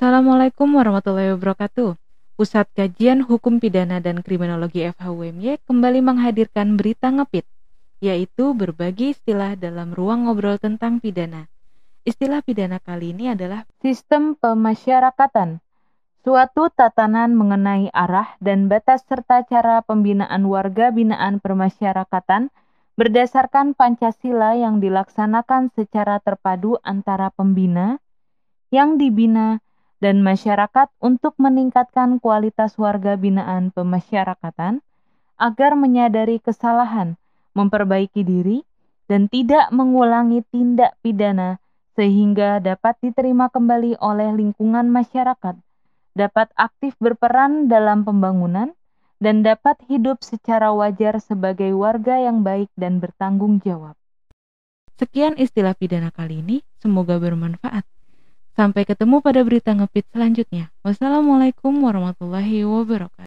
Assalamualaikum warahmatullahi wabarakatuh. Pusat Kajian Hukum Pidana dan Kriminologi FHUMY kembali menghadirkan berita ngepit, yaitu berbagi istilah dalam ruang ngobrol tentang pidana. Istilah pidana kali ini adalah sistem pemasyarakatan, suatu tatanan mengenai arah dan batas serta cara pembinaan warga binaan permasyarakatan berdasarkan Pancasila yang dilaksanakan secara terpadu antara pembina, yang dibina, dan masyarakat untuk meningkatkan kualitas warga binaan pemasyarakatan agar menyadari kesalahan, memperbaiki diri, dan tidak mengulangi tindak pidana sehingga dapat diterima kembali oleh lingkungan masyarakat, dapat aktif berperan dalam pembangunan, dan dapat hidup secara wajar sebagai warga yang baik dan bertanggung jawab. Sekian istilah pidana kali ini, semoga bermanfaat. Sampai ketemu pada berita ngepit selanjutnya. Wassalamualaikum warahmatullahi wabarakatuh.